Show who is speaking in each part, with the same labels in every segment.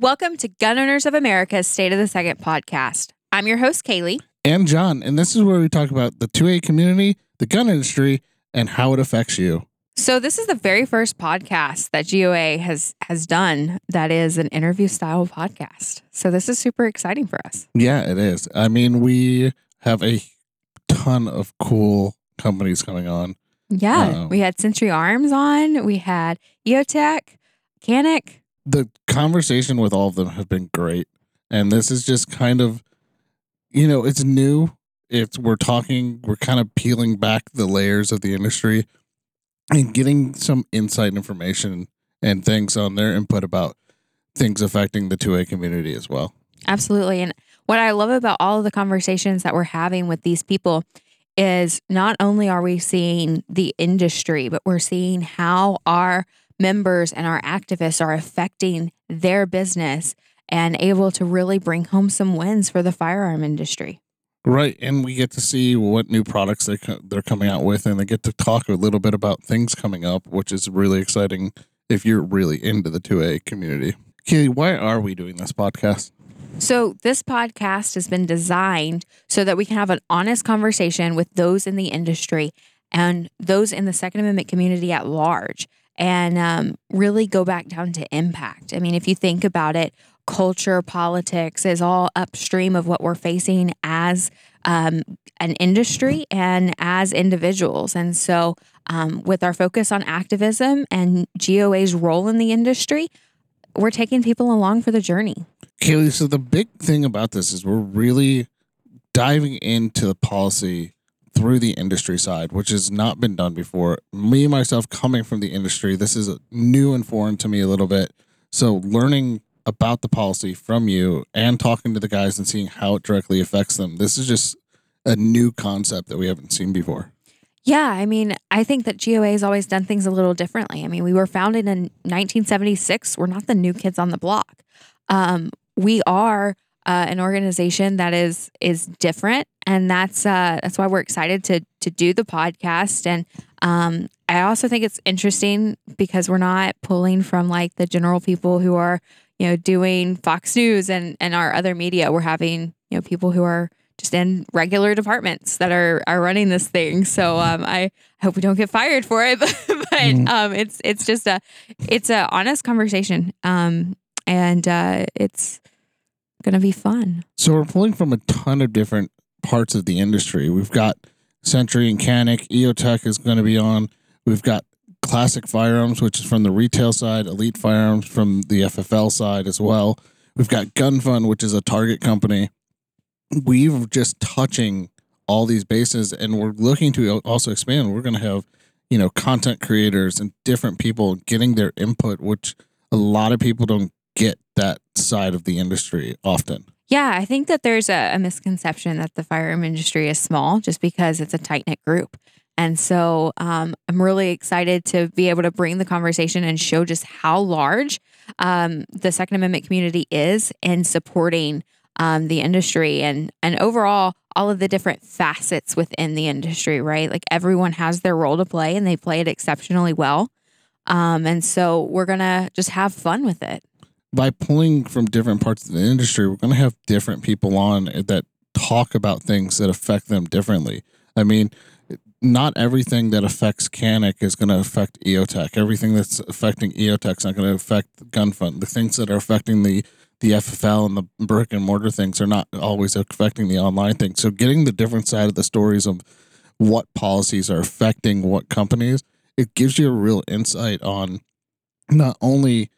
Speaker 1: Welcome to Gun Owners of America's State of the Second podcast. I'm your host, Kailey.
Speaker 2: And John, and this is where we talk about the 2A community, the gun industry, and how it affects you.
Speaker 1: So this is the very first podcast that GOA has has done that is an interview style podcast. So this is super exciting for us.
Speaker 2: Yeah, it is. I mean, we have a ton of cool companies coming on.
Speaker 1: Yeah,
Speaker 2: Um,
Speaker 1: we had Century Arms on. We had EOTech, Canik.
Speaker 2: The conversation with all of them have been great. And this is just kind of you know, it's new. It's we're talking, we're kind of peeling back the layers of the industry and getting some insight information and things on their input about things affecting the 2A community as well.
Speaker 1: Absolutely. And what I love about all of the conversations that we're having with these people is not only are we seeing the industry, but we're seeing how our members and our activists are affecting their business and able to really bring home some wins for the firearm industry.
Speaker 2: Right, and we get to see what new products they co- they're coming out with, and they get to talk a little bit about things coming up, which is really exciting if you're really into the 2A community. Kailey, why are we doing this podcast?
Speaker 1: So, this podcast has been designed so that we can have an honest conversation with those in the industry and those in the Second Amendment community at large and um, really go back down to impact. I mean, if you think about it, culture, politics is all upstream of what we're facing as um, an industry and as individuals. And so, um, with our focus on activism and GOA's role in the industry, we're taking people along for the journey.
Speaker 2: Kailey, so the big thing about this is we're really diving into the policy through the industry side, which has not been done before. Me myself coming from the industry, this is new and foreign to me a little bit. So learning about the policy from you and talking to the guys and seeing how it directly affects them. This is just a new concept that we haven't seen before.
Speaker 1: Yeah, I mean, I think that GOA has always done things a little differently. I mean, we were founded in 1976. We're not the new kids on the block. Um, we are uh, an organization that is is different, and that's uh, that's why we're excited to to do the podcast. And um, I also think it's interesting because we're not pulling from like the general people who are you know doing Fox News and and our other media. We're having you know people who are just in regular departments that are are running this thing. So um, I hope we don't get fired for it, but, but um, it's it's just a it's a honest conversation, um, and uh, it's gonna be fun.
Speaker 2: So we're pulling from a ton of different parts of the industry. We've got Century and Canik, EOTech is going to be on. We've got Classic Firearms, which is from the retail side, Elite Firearms from the FFL side as well. We've got Gun Fund, which is a target company. We've just touching all these bases, and we're looking to also expand. We're going to have, you know, content creators and different people getting their input, which a lot of people don't get that side of the industry often.
Speaker 1: Yeah, I think that there's a, a misconception that the firearm industry is small just because it's a tight knit group. And so um, I'm really excited to be able to bring the conversation and show just how large um, the Second Amendment community is in supporting um, the industry and and overall all of the different facets within the industry. Right, like everyone has their role to play and they play it exceptionally well. Um, and so we're gonna just have fun with it.
Speaker 2: By pulling from different parts of the industry, we're going to have different people on that talk about things that affect them differently. I mean, not everything that affects Canik is going to affect EOTech. Everything that's affecting EOTech is not going to affect Gunfund. The things that are affecting the the FFL and the brick and mortar things are not always affecting the online thing. So, getting the different side of the stories of what policies are affecting what companies, it gives you a real insight on not only,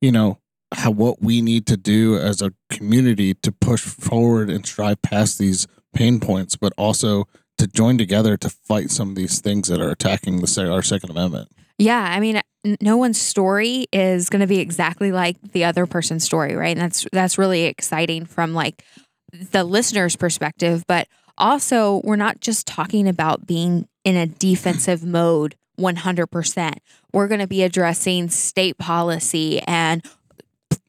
Speaker 2: you know, how what we need to do as a community to push forward and strive past these pain points, but also to join together to fight some of these things that are attacking the our Second Amendment.
Speaker 1: Yeah, I mean, no one's story is going to be exactly like the other person's story, right? And that's that's really exciting from like the listener's perspective, but also we're not just talking about being in a defensive mode 100%. We're going to be addressing state policy and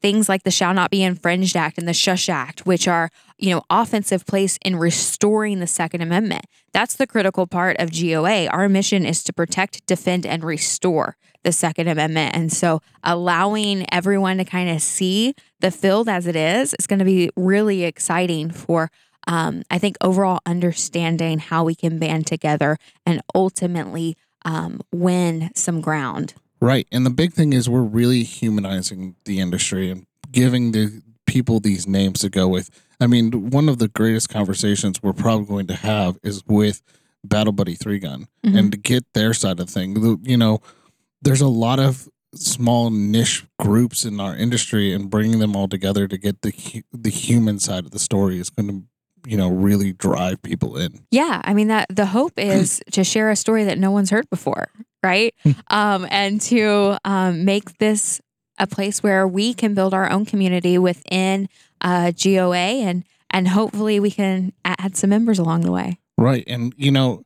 Speaker 1: things like the Shall Not Be Infringed Act and the Shush Act, which are, you know, offensive place in restoring the Second Amendment. That's the critical part of GOA. Our mission is to protect, defend, and restore the Second Amendment. And so allowing everyone to kind of see the field as it is is going to be really exciting for. Um, I think overall understanding how we can band together and ultimately um, win some ground.
Speaker 2: Right. And the big thing is we're really humanizing the industry and giving the people these names to go with. I mean, one of the greatest conversations we're probably going to have is with Battle Buddy Three Gun
Speaker 1: Mhm.
Speaker 2: and to get their side of the thing. You know, there's a lot of small niche groups in our industry, and bringing them all together to get the the human side of the story is going to, you know, really drive people in.
Speaker 1: Yeah, I mean that the hope is to share a story that no one's heard before, right? um, and to um, make this a place where we can build our own community within uh, GOA, and and hopefully we can add some members along the way.
Speaker 2: Right. And you know,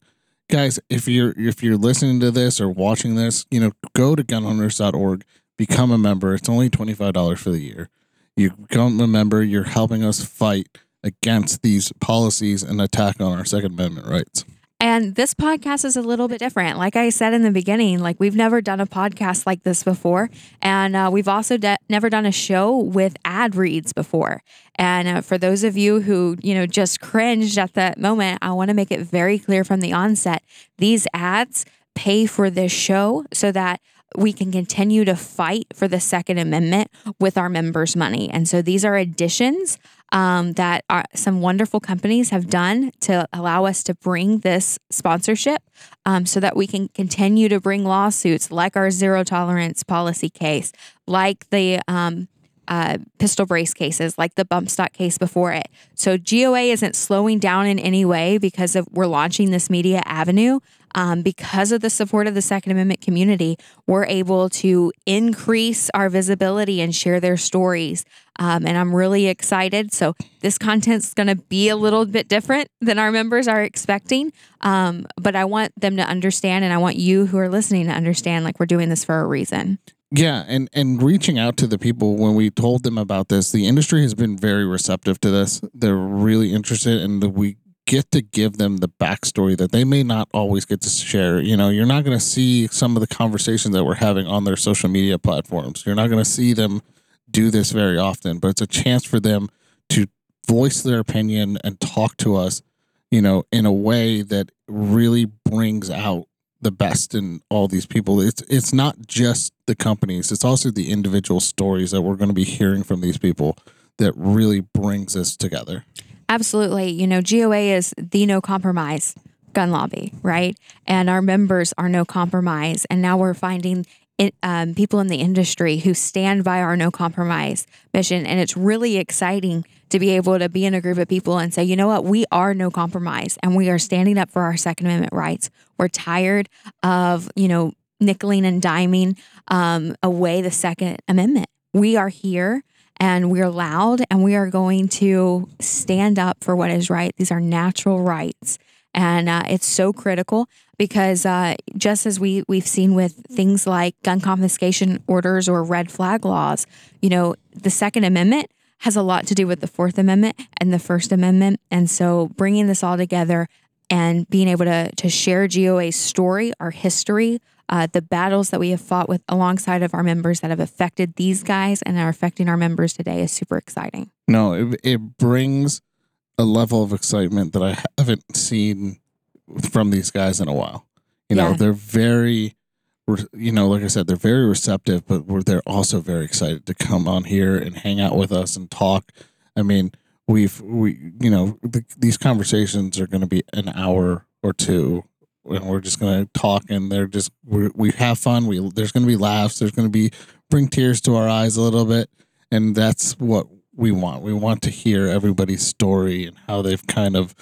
Speaker 2: guys, if you're if you're listening to this or watching this, you know, go to gunowners.org, become a member. It's only $25 for the year. You become a member, you're helping us fight against these policies and attack on our second amendment rights.
Speaker 1: And this podcast is a little bit different. Like I said in the beginning, like we've never done a podcast like this before. And uh, we've also de- never done a show with ad reads before. And uh, for those of you who, you know, just cringed at that moment, I want to make it very clear from the onset these ads pay for this show so that we can continue to fight for the Second Amendment with our members' money. And so these are additions um, that are, some wonderful companies have done to allow us to bring this sponsorship um, so that we can continue to bring lawsuits like our zero tolerance policy case, like the um, uh, pistol brace cases, like the bump stock case before it. So GOA isn't slowing down in any way because of we're launching this media avenue. Um, because of the support of the Second Amendment community, we're able to increase our visibility and share their stories. Um, and I'm really excited. So this content's going to be a little bit different than our members are expecting. Um, but I want them to understand, and I want you who are listening to understand, like we're doing this for a reason.
Speaker 2: Yeah, and and reaching out to the people when we told them about this, the industry has been very receptive to this. They're really interested, and we get to give them the backstory that they may not always get to share. You know, you're not going to see some of the conversations that we're having on their social media platforms. You're not going to see them do this very often, but it's a chance for them to voice their opinion and talk to us, you know, in a way that really brings out the best in all these people. It's it's not just the companies; it's also the individual stories that we're going to be hearing from these people that really brings us together.
Speaker 1: Absolutely. You know, GOA is the no compromise gun lobby, right? And our members are no compromise. And now we're finding it, um, people in the industry who stand by our no compromise mission. And it's really exciting to be able to be in a group of people and say, you know what, we are no compromise and we are standing up for our Second Amendment rights. We're tired of, you know, nickeling and diming um, away the Second Amendment. We are here and we're loud and we are going to stand up for what is right. These are natural rights. And uh, it's so critical because uh, just as we, we've seen with things like gun confiscation orders or red flag laws, you know, the Second Amendment has a lot to do with the Fourth Amendment and the First Amendment. And so bringing this all together and being able to, to share GOA's story, our history, uh, the battles that we have fought with alongside of our members that have affected these guys and are affecting our members today is super exciting.
Speaker 2: No, it, it brings a level of excitement that I haven't seen from these guys in a while. You know,
Speaker 1: Yeah.
Speaker 2: they're very, you know, like I said, they're very receptive, but we're, they're also very excited to come on here and hang out with us and talk. I mean, we've, we, you know, th these conversations are going to be an hour or two. And we're just going to talk, and they're just we we have fun. We there's going to be laughs. There's going to be bring tears to our eyes a little bit, and that's what we want. We want to hear everybody's story and how they've kind of,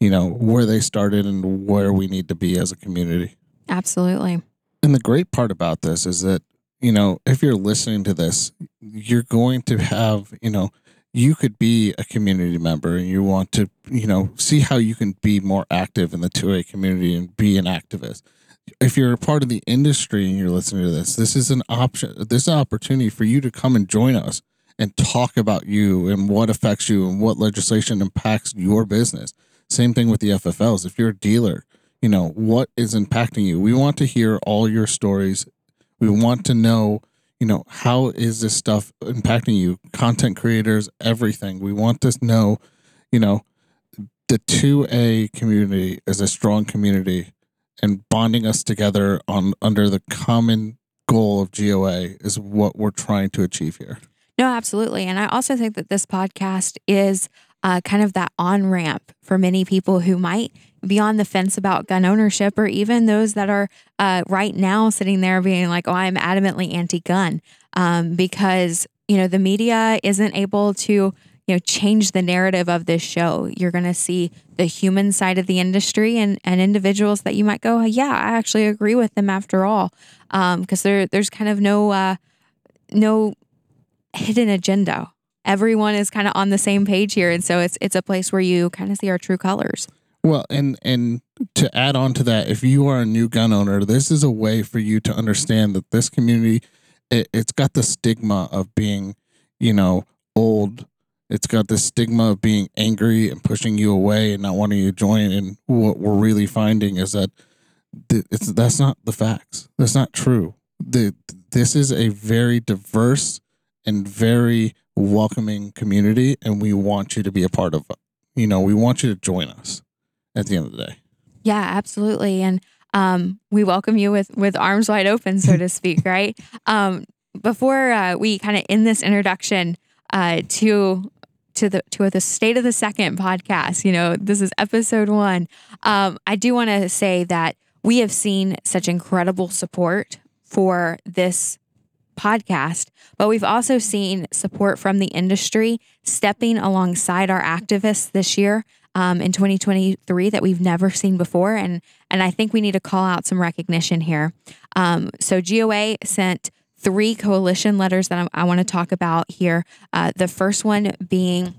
Speaker 2: you know, where they started and where we need to be as a community.
Speaker 1: Absolutely.
Speaker 2: And the great part about this is that, you know, if you're listening to this, you're going to have, you know, you could be a community member and you want to, you know, see how you can be more active in the 2A community and be an activist. If you're a part of the industry and you're listening to this, this is an option. This is an opportunity for you to come and join us and talk about you and what affects you and what legislation impacts your business. Same thing with the FFLs. If you're a dealer, you know, what is impacting you? We want to hear all your stories. We want to know, you know, how is this stuff impacting you? Content creators, everything. We want to know, you know, the 2A community is a strong community and bonding us together on under the common goal of GOA is what we're trying to achieve here.
Speaker 1: No, absolutely. And I also think that this podcast is uh, kind of that on ramp for many people who might be on the fence about gun ownership, or even those that are uh, right now sitting there being like, oh, I'm adamantly anti gun um, because, you know, the media isn't able to you know change the narrative of this show you're going to see the human side of the industry and and individuals that you might go yeah i actually agree with them after all because um, there there's kind of no uh, no hidden agenda everyone is kind of on the same page here and so it's it's a place where you kind of see our true colors
Speaker 2: well and and to add on to that if you are a new gun owner this is a way for you to understand that this community it, it's got the stigma of being you know old it's got this stigma of being angry and pushing you away and not wanting you to join. And what we're really finding is that it's that's not the facts. That's not true. The, this is a very diverse and very welcoming community, and we want you to be a part of. You know, we want you to join us at the end of the day.
Speaker 1: Yeah, absolutely. And um, we welcome you with with arms wide open, so to speak. Right. Um, before uh, we kind of end this introduction uh, to to the to the state of the second podcast. You know, this is episode one. Um, I do want to say that we have seen such incredible support for this podcast, but we've also seen support from the industry stepping alongside our activists this year um, in 2023 that we've never seen before, and and I think we need to call out some recognition here. Um, so GOA sent three coalition letters that I, I want to talk about here. Uh, the first one being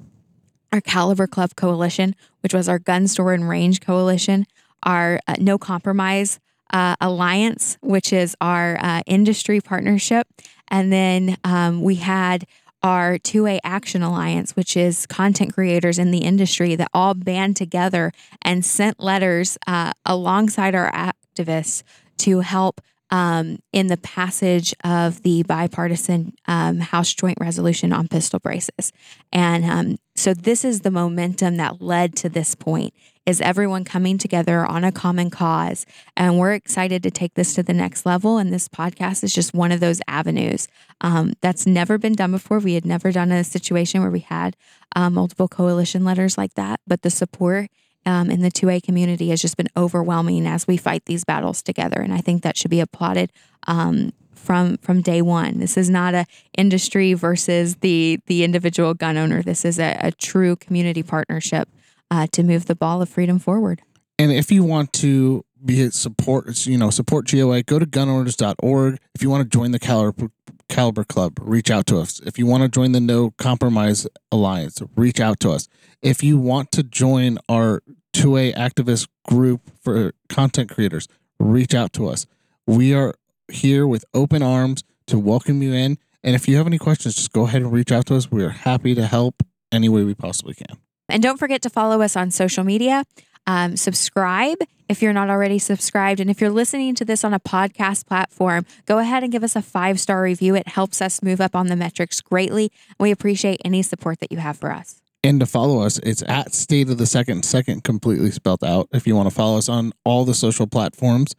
Speaker 1: our Caliber Club Coalition, which was our gun store and range coalition, our uh, No Compromise uh, Alliance, which is our uh, industry partnership. And then um, we had our 2A Action Alliance, which is content creators in the industry that all band together and sent letters uh, alongside our activists to help um, in the passage of the bipartisan um, House Joint Resolution on pistol braces. And um, so this is the momentum that led to this point is everyone coming together on a common cause. And we're excited to take this to the next level. And this podcast is just one of those avenues um, that's never been done before. We had never done a situation where we had uh, multiple coalition letters like that, but the support um, in the 2A community has just been overwhelming as we fight these battles together. And I think that should be applauded um, from from day one. This is not a industry versus the the individual gun owner. This is a, a true community partnership uh, to move the ball of freedom forward.
Speaker 2: And if you want to be support, you know, support GOA, go to gunowners.org. If you want to join the Caliber, Caliber Club, reach out to us. If you want to join the No Compromise Alliance, reach out to us. If you want to join our 2A activist group for content creators, reach out to us. We are here with open arms to welcome you in. And if you have any questions, just go ahead and reach out to us. We are happy to help any way we possibly can.
Speaker 1: And don't forget to follow us on social media. Um, subscribe if you're not already subscribed. And if you're listening to this on a podcast platform, go ahead and give us a five star review. It helps us move up on the metrics greatly. We appreciate any support that you have for us.
Speaker 2: And to follow us, it's at State of the Second, second completely spelled out. If you want to follow us on all the social platforms,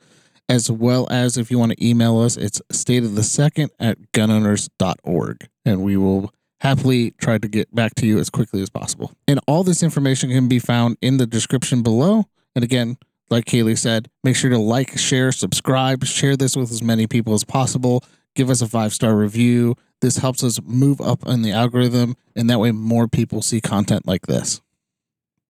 Speaker 2: as well as if you want to email us, it's state of the second at gunowners.org. And we will happily try to get back to you as quickly as possible. And all this information can be found in the description below. And again, like Kailey said, make sure to like, share, subscribe, share this with as many people as possible. Give us a five star review. This helps us move up in the algorithm, and that way more people see content like this.